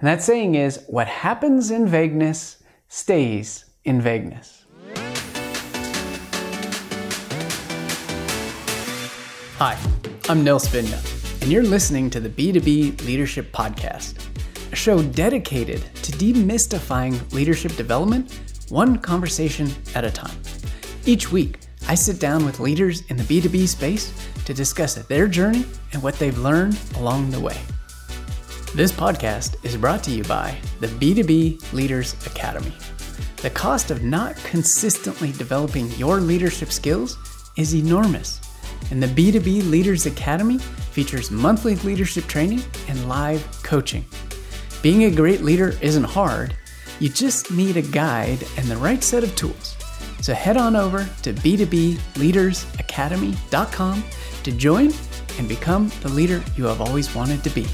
And that saying is what happens in vagueness stays in vagueness. Hi, I'm Nils Vinje, and you're listening to the B2B Leadership Podcast, a show dedicated to demystifying leadership development one conversation at a time. Each week, I sit down with leaders in the B2B space to discuss their journey and what they've learned along the way. This podcast is brought to you by the B2B Leaders Academy. The cost of not consistently developing your leadership skills is enormous, and the B2B Leaders Academy features monthly leadership training and live coaching. Being a great leader isn't hard, you just need a guide and the right set of tools. So head on over to b2bleadersacademy.com to join and become the leader you have always wanted to be.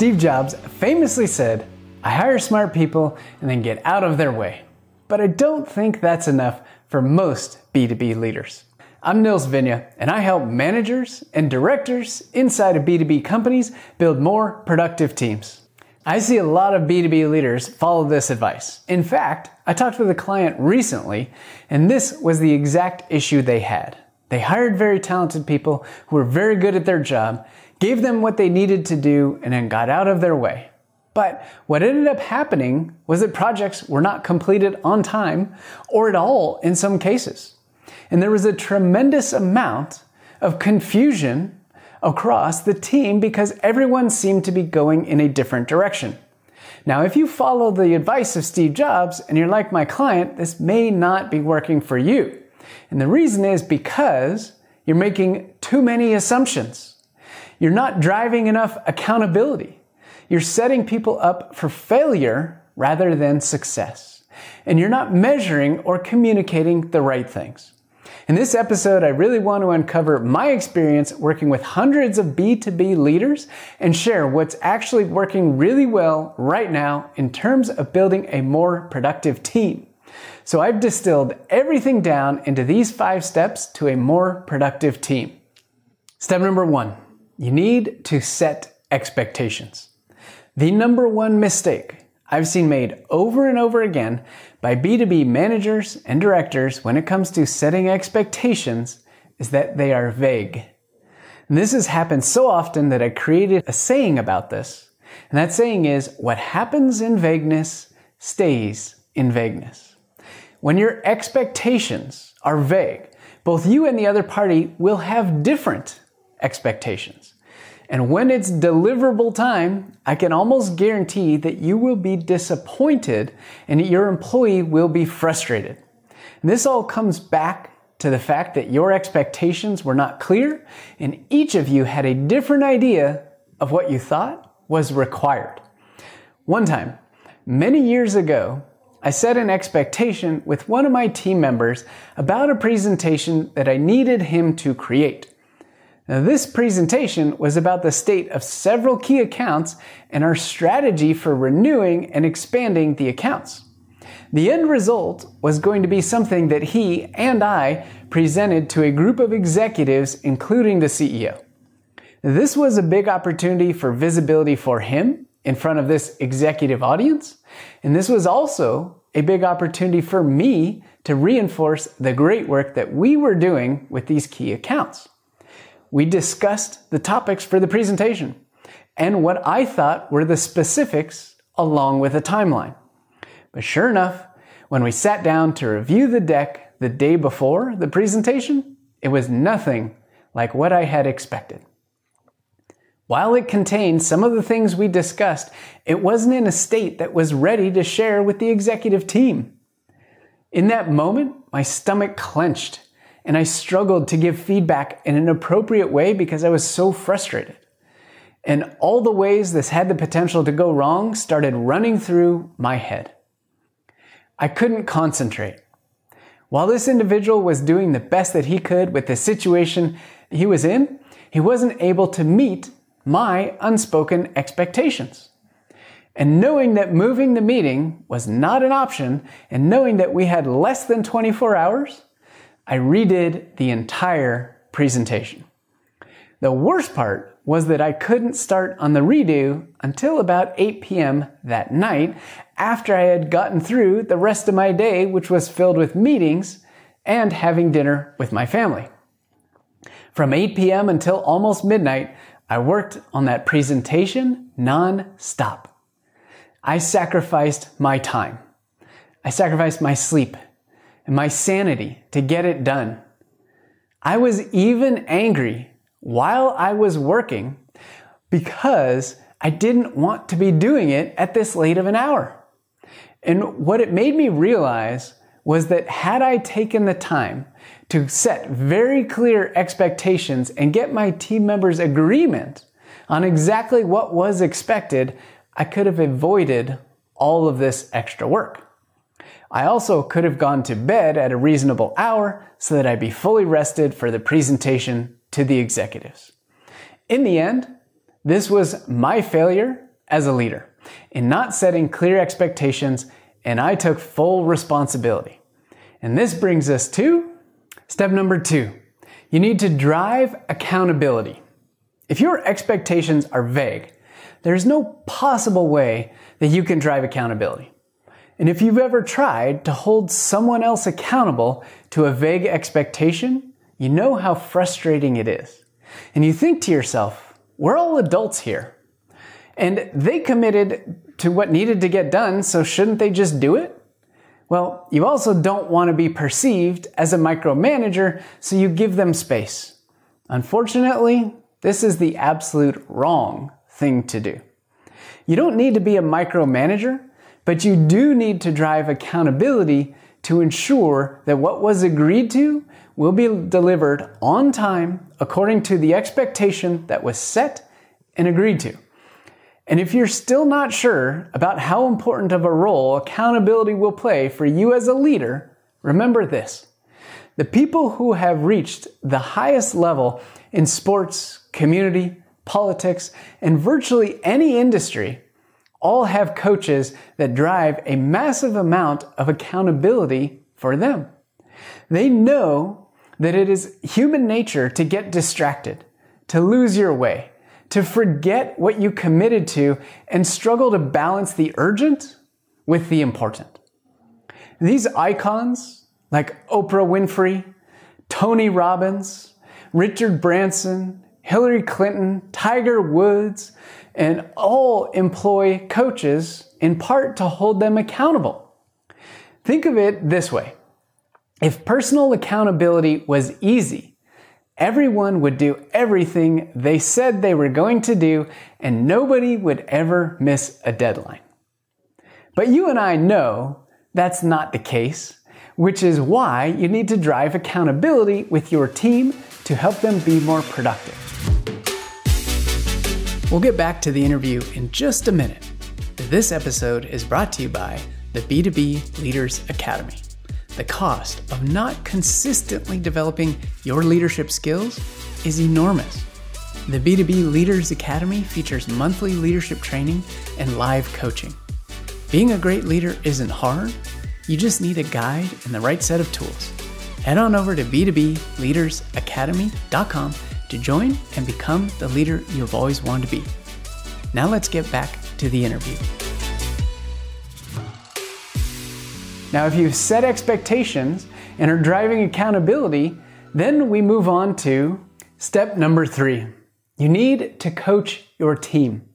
Steve Jobs famously said, I hire smart people and then get out of their way. But I don't think that's enough for most B2B leaders. I'm Nils Vinje, and I help managers and directors inside of B2B companies build more productive teams. I see a lot of B2B leaders follow this advice. In fact, I talked with a client recently, and this was the exact issue they had. They hired very talented people who were very good at their job, gave them what they needed to do, and then got out of their way. But what ended up happening was that projects were not completed on time or at all in some cases. And there was a tremendous amount of confusion across the team because everyone seemed to be going in a different direction. Now, if you follow the advice of Steve Jobs and you're like my client, this may not be working for you. And the reason is because you're making too many assumptions. You're not driving enough accountability. You're setting people up for failure rather than success. And you're not measuring or communicating the right things. In this episode, I really want to uncover my experience working with hundreds of B2B leaders and share what's actually working really well right now in terms of building a more productive team. So I've distilled everything down into these five steps to a more productive team. Step number one you need to set expectations. The number one mistake I've seen made over and over again by B2B managers and directors when it comes to setting expectations is that they are vague. And this has happened so often that I created a saying about this. And that saying is, what happens in vagueness stays in vagueness. When your expectations are vague, both you and the other party will have different expectations. And when it's deliverable time, I can almost guarantee that you will be disappointed and your employee will be frustrated. And this all comes back to the fact that your expectations were not clear and each of you had a different idea of what you thought was required. One time, many years ago, I set an expectation with one of my team members about a presentation that I needed him to create. Now, this presentation was about the state of several key accounts and our strategy for renewing and expanding the accounts. The end result was going to be something that he and I presented to a group of executives, including the CEO. This was a big opportunity for visibility for him in front of this executive audience, and this was also a big opportunity for me to reinforce the great work that we were doing with these key accounts we discussed the topics for the presentation and what I thought were the specifics along with a timeline. But sure enough, when we sat down to review the deck the day before the presentation, it was nothing like what I had expected. While it contained some of the things we discussed, it wasn't in a state that was ready to share with the executive team. In that moment, my stomach clenched and I struggled to give feedback in an appropriate way because I was so frustrated. And all the ways this had the potential to go wrong started running through my head. I couldn't concentrate. While this individual was doing the best that he could with the situation he was in, he wasn't able to meet my unspoken expectations. And knowing that moving the meeting was not an option, and knowing that we had less than 24 hours, I redid the entire presentation. The worst part was that I couldn't start on the redo until about 8 p.m. that night after I had gotten through the rest of my day, which was filled with meetings and having dinner with my family. From 8 p.m. until almost midnight, I worked on that presentation non-stop. I sacrificed my time. I sacrificed my sleep and my sanity to get it done. I was even angry while I was working because I didn't want to be doing it at this late of an hour. And what it made me realize was that had I taken the time to set very clear expectations and get my team members agreement on exactly what was expected, I could have avoided all of this extra work. I also could have gone to bed at a reasonable hour so that I'd be fully rested for the presentation to the executives. In the end, this was my failure as a leader in not setting clear expectations, and I took full responsibility. And this brings us to step number two. You need to drive accountability. If your expectations are vague, there's no possible way that you can drive accountability. And if you've ever tried to hold someone else accountable to a vague expectation, you know how frustrating it is. And you think to yourself, we're all adults here. And they committed to what needed to get done, so shouldn't they just do it? Well, you also don't want to be perceived as a micromanager, so you give them space. Unfortunately, this is the absolute wrong thing to do. You don't need to be a micromanager but you do need to drive accountability to ensure that what was agreed to will be delivered on time according to the expectation that was set and agreed to. And if you're still not sure about how important of a role accountability will play for you as a leader, remember this. The people who have reached the highest level in sports, community, politics, and virtually any industry all have coaches that drive a massive amount of accountability for them. They know that it is human nature to get distracted, to lose your way, to forget what you committed to, and struggle to balance the urgent with the important. These icons, like Oprah Winfrey, Tony Robbins, Richard Branson, Hillary Clinton, Tiger Woods, and all employ coaches in part to hold them accountable. Think of it this way. If personal accountability was easy, everyone would do everything they said they were going to do and nobody would ever miss a deadline. But you and I know that's not the case, which is why you need to drive accountability with your team to help them be more productive. We'll get back to the interview in just a minute. This episode is brought to you by the B2B Leaders Academy. The cost of not consistently developing your leadership skills is enormous. The B2B Leaders Academy features monthly leadership training and live coaching. Being a great leader isn't hard, you just need a guide and the right set of tools. Head on over to b2bleadersacademy.com to join and become the leader you've always wanted to be. Now let's get back to the interview. Now, if you've set expectations and are driving accountability, then we move on to step number three. You need to coach your team.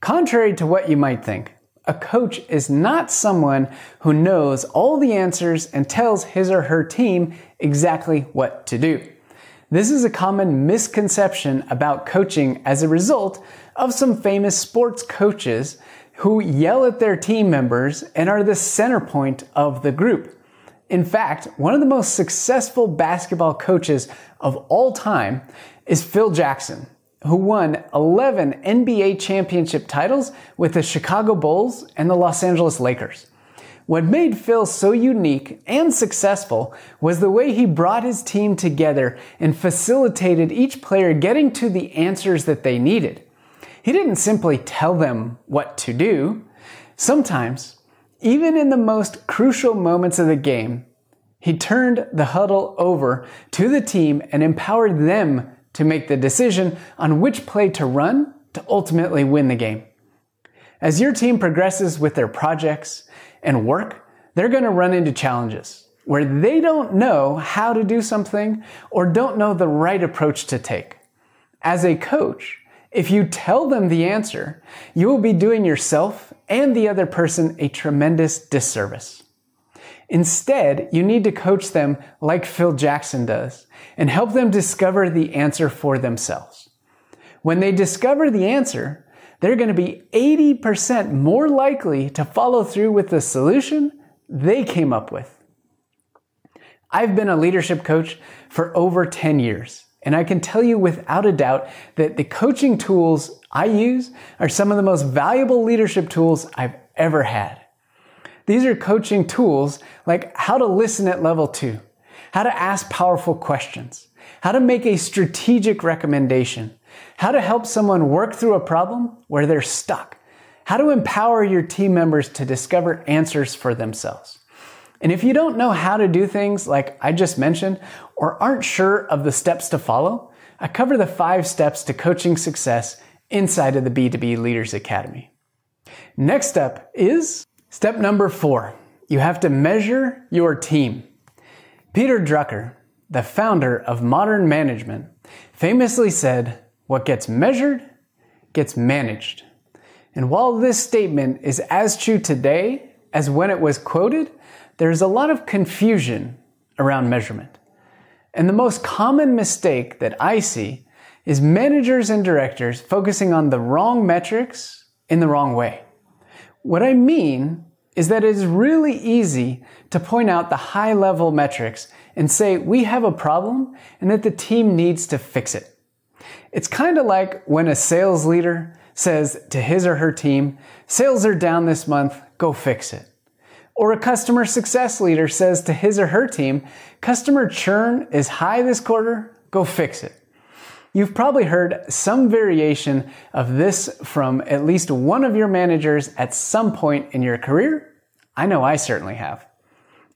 Contrary to what you might think, a coach is not someone who knows all the answers and tells his or her team exactly what to do. This is a common misconception about coaching as a result of some famous sports coaches who yell at their team members and are the center point of the group. In fact, one of the most successful basketball coaches of all time is Phil Jackson, who won 11 NBA championship titles with the Chicago Bulls and the Los Angeles Lakers. What made Phil so unique and successful was the way he brought his team together and facilitated each player getting to the answers that they needed. He didn't simply tell them what to do. Sometimes, even in the most crucial moments of the game, he turned the huddle over to the team and empowered them to make the decision on which play to run to ultimately win the game. As your team progresses with their projects and work, they're going to run into challenges where they don't know how to do something or don't know the right approach to take. As a coach, if you tell them the answer, you will be doing yourself and the other person a tremendous disservice. Instead, you need to coach them like Phil Jackson does and help them discover the answer for themselves. When they discover the answer, they're going to be 80% more likely to follow through with the solution they came up with. I've been a leadership coach for over 10 years, and I can tell you without a doubt that the coaching tools I use are some of the most valuable leadership tools I've ever had. These are coaching tools like how to listen at level two, how to ask powerful questions, how to make a strategic recommendation, how to help someone work through a problem where they're stuck, how to empower your team members to discover answers for themselves. And if you don't know how to do things like I just mentioned or aren't sure of the steps to follow, I cover the five steps to coaching success inside of the B2B Leaders Academy. Next up is step number four. You have to measure your team. Peter Drucker, the founder of modern management, famously said, What gets measured gets managed. And while this statement is as true today as when it was quoted, there's a lot of confusion around measurement. And the most common mistake that I see is managers and directors focusing on the wrong metrics in the wrong way. What I mean is that it is really easy to point out the high level metrics and say we have a problem and that the team needs to fix it. It's kind of like when a sales leader says to his or her team, sales are down this month, go fix it. Or a customer success leader says to his or her team, customer churn is high this quarter, go fix it. You've probably heard some variation of this from at least one of your managers at some point in your career. I know I certainly have.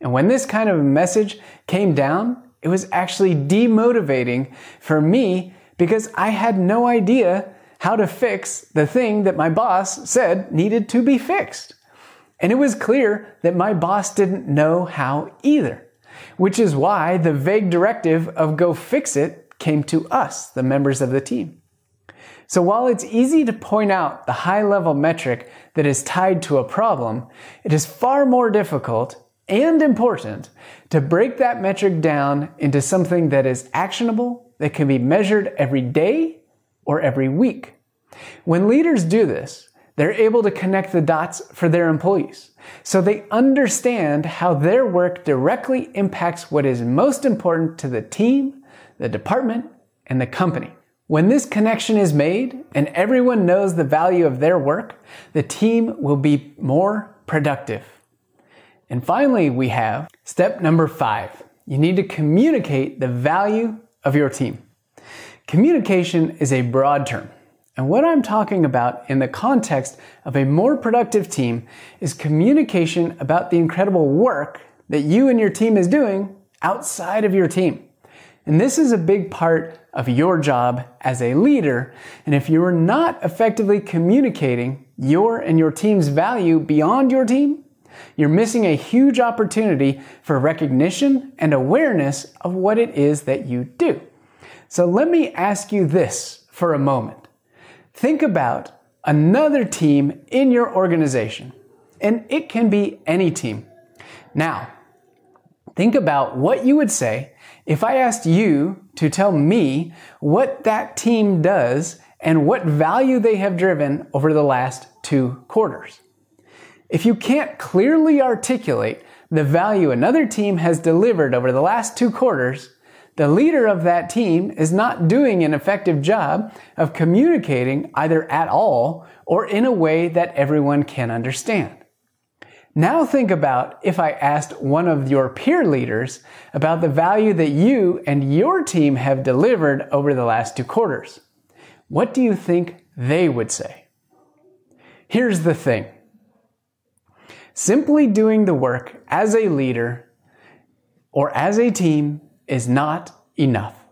And when this kind of message came down, it was actually demotivating for me because I had no idea how to fix the thing that my boss said needed to be fixed. And it was clear that my boss didn't know how either, which is why the vague directive of go fix it came to us, the members of the team. So while it's easy to point out the high level metric that is tied to a problem, it is far more difficult and important to break that metric down into something that is actionable, that can be measured every day or every week. When leaders do this, they're able to connect the dots for their employees. So they understand how their work directly impacts what is most important to the team, the department, and the company. When this connection is made and everyone knows the value of their work, the team will be more productive. And finally, we have step number five. You need to communicate the value of your team. Communication is a broad term. And what I'm talking about in the context of a more productive team is communication about the incredible work that you and your team is doing outside of your team. And this is a big part of your job as a leader. And if you are not effectively communicating your and your team's value beyond your team, you're missing a huge opportunity for recognition and awareness of what it is that you do. So let me ask you this for a moment. Think about another team in your organization, and it can be any team. Now, think about what you would say if I asked you to tell me what that team does and what value they have driven over the last two quarters. If you can't clearly articulate the value another team has delivered over the last two quarters, the leader of that team is not doing an effective job of communicating either at all or in a way that everyone can understand. Now think about if I asked one of your peer leaders about the value that you and your team have delivered over the last two quarters. What do you think they would say? Here's the thing. Simply doing the work as a leader or as a team is not enough.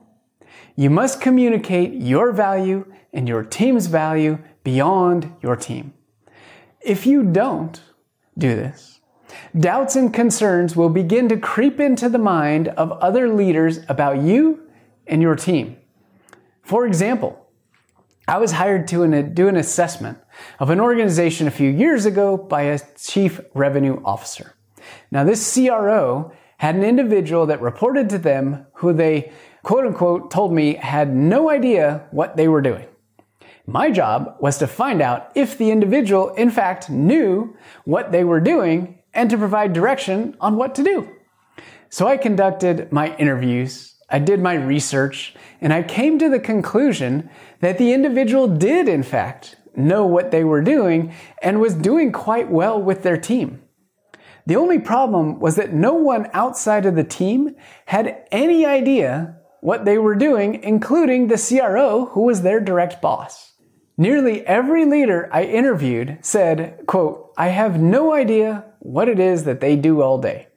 You must communicate your value and your team's value beyond your team. If you don't do this, doubts and concerns will begin to creep into the mind of other leaders about you and your team. For example, I was hired to an, do an assessment of an organization a few years ago by a chief revenue officer. Now, this CRO had an individual that reported to them who they quote unquote told me had no idea what they were doing. My job was to find out if the individual in fact knew what they were doing and to provide direction on what to do. So I conducted my interviews, I did my research, and I came to the conclusion that the individual did in fact know what they were doing and was doing quite well with their team. The only problem was that no one outside of the team had any idea what they were doing, including the CRO who was their direct boss. Nearly every leader I interviewed said, quote, I have no idea what it is that they do all day.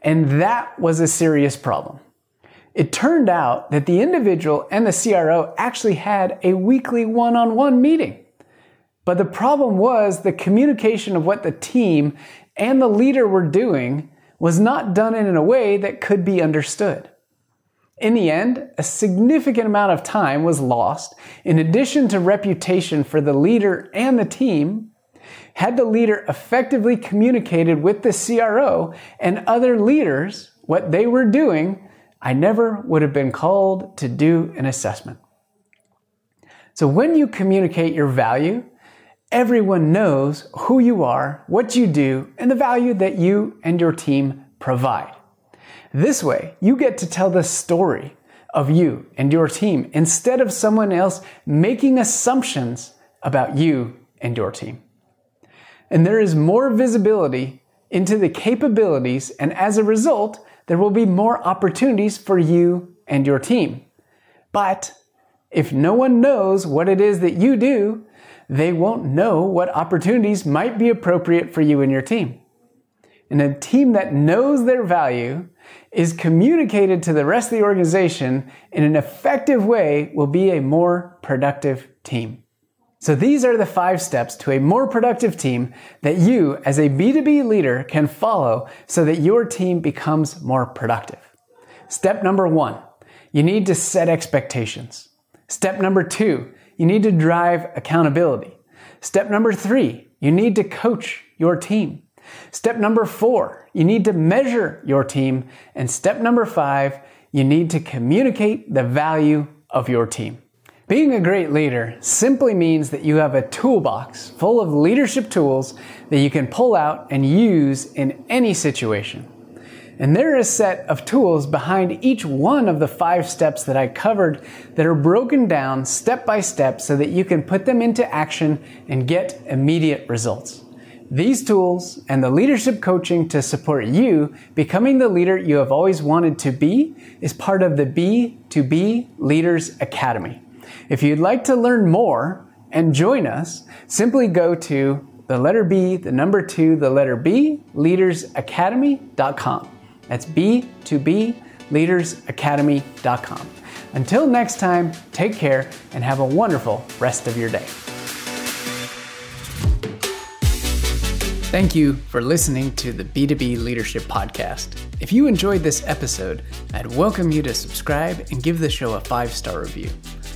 And that was a serious problem. It turned out that the individual and the CRO actually had a weekly one on one meeting. But the problem was the communication of what the team and the leader were doing was not done in a way that could be understood. In the end, a significant amount of time was lost in addition to reputation for the leader and the team. Had the leader effectively communicated with the CRO and other leaders what they were doing, I never would have been called to do an assessment. So when you communicate your value, everyone knows who you are, what you do, and the value that you and your team provide. This way, you get to tell the story of you and your team instead of someone else making assumptions about you and your team. And there is more visibility into the capabilities, and as a result, there will be more opportunities for you and your team. But if no one knows what it is that you do, they won't know what opportunities might be appropriate for you and your team. And a team that knows their value is communicated to the rest of the organization in an effective way will be a more productive team. So these are the five steps to a more productive team that you as a B2B leader can follow so that your team becomes more productive. Step number one, you need to set expectations. Step number two, you need to drive accountability. Step number three, you need to coach your team. Step number four, you need to measure your team. And step number five, you need to communicate the value of your team. Being a great leader simply means that you have a toolbox full of leadership tools that you can pull out and use in any situation. And there is a set of tools behind each one of the five steps that I covered that are broken down step by step so that you can put them into action and get immediate results. These tools and the leadership coaching to support you becoming the leader you have always wanted to be is part of the B2B Leaders Academy. If you'd like to learn more and join us, simply go to the letter B, the number two, the letter B, leadersacademy.com. That's B2B, leadersacademy.com. Until next time, take care and have a wonderful rest of your day. Thank you for listening to the B2B Leadership Podcast. If you enjoyed this episode, I'd welcome you to subscribe and give the show a five star review.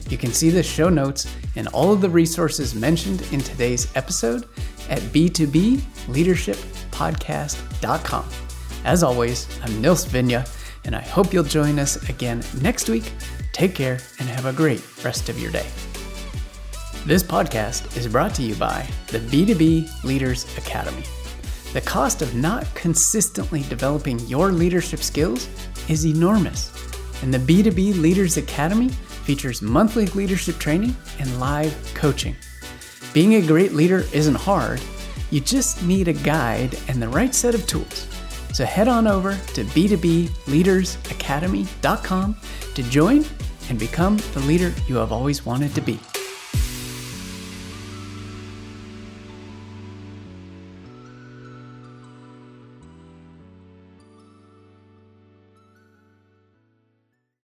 You can see the show notes and all of the resources mentioned in today's episode at b2bleadershippodcast.com. As always, I'm Nils Vinje, and I hope you'll join us again next week. Take care and have a great rest of your day. This podcast is brought to you by the B2B Leaders Academy. The cost of not consistently developing your leadership skills is enormous, and the B2B Leaders Academy features monthly leadership training and live coaching. Being a great leader isn't hard, you just need a guide and the right set of tools. So head on over to b2bleadersacademy.com to join and become the leader you have always wanted to be.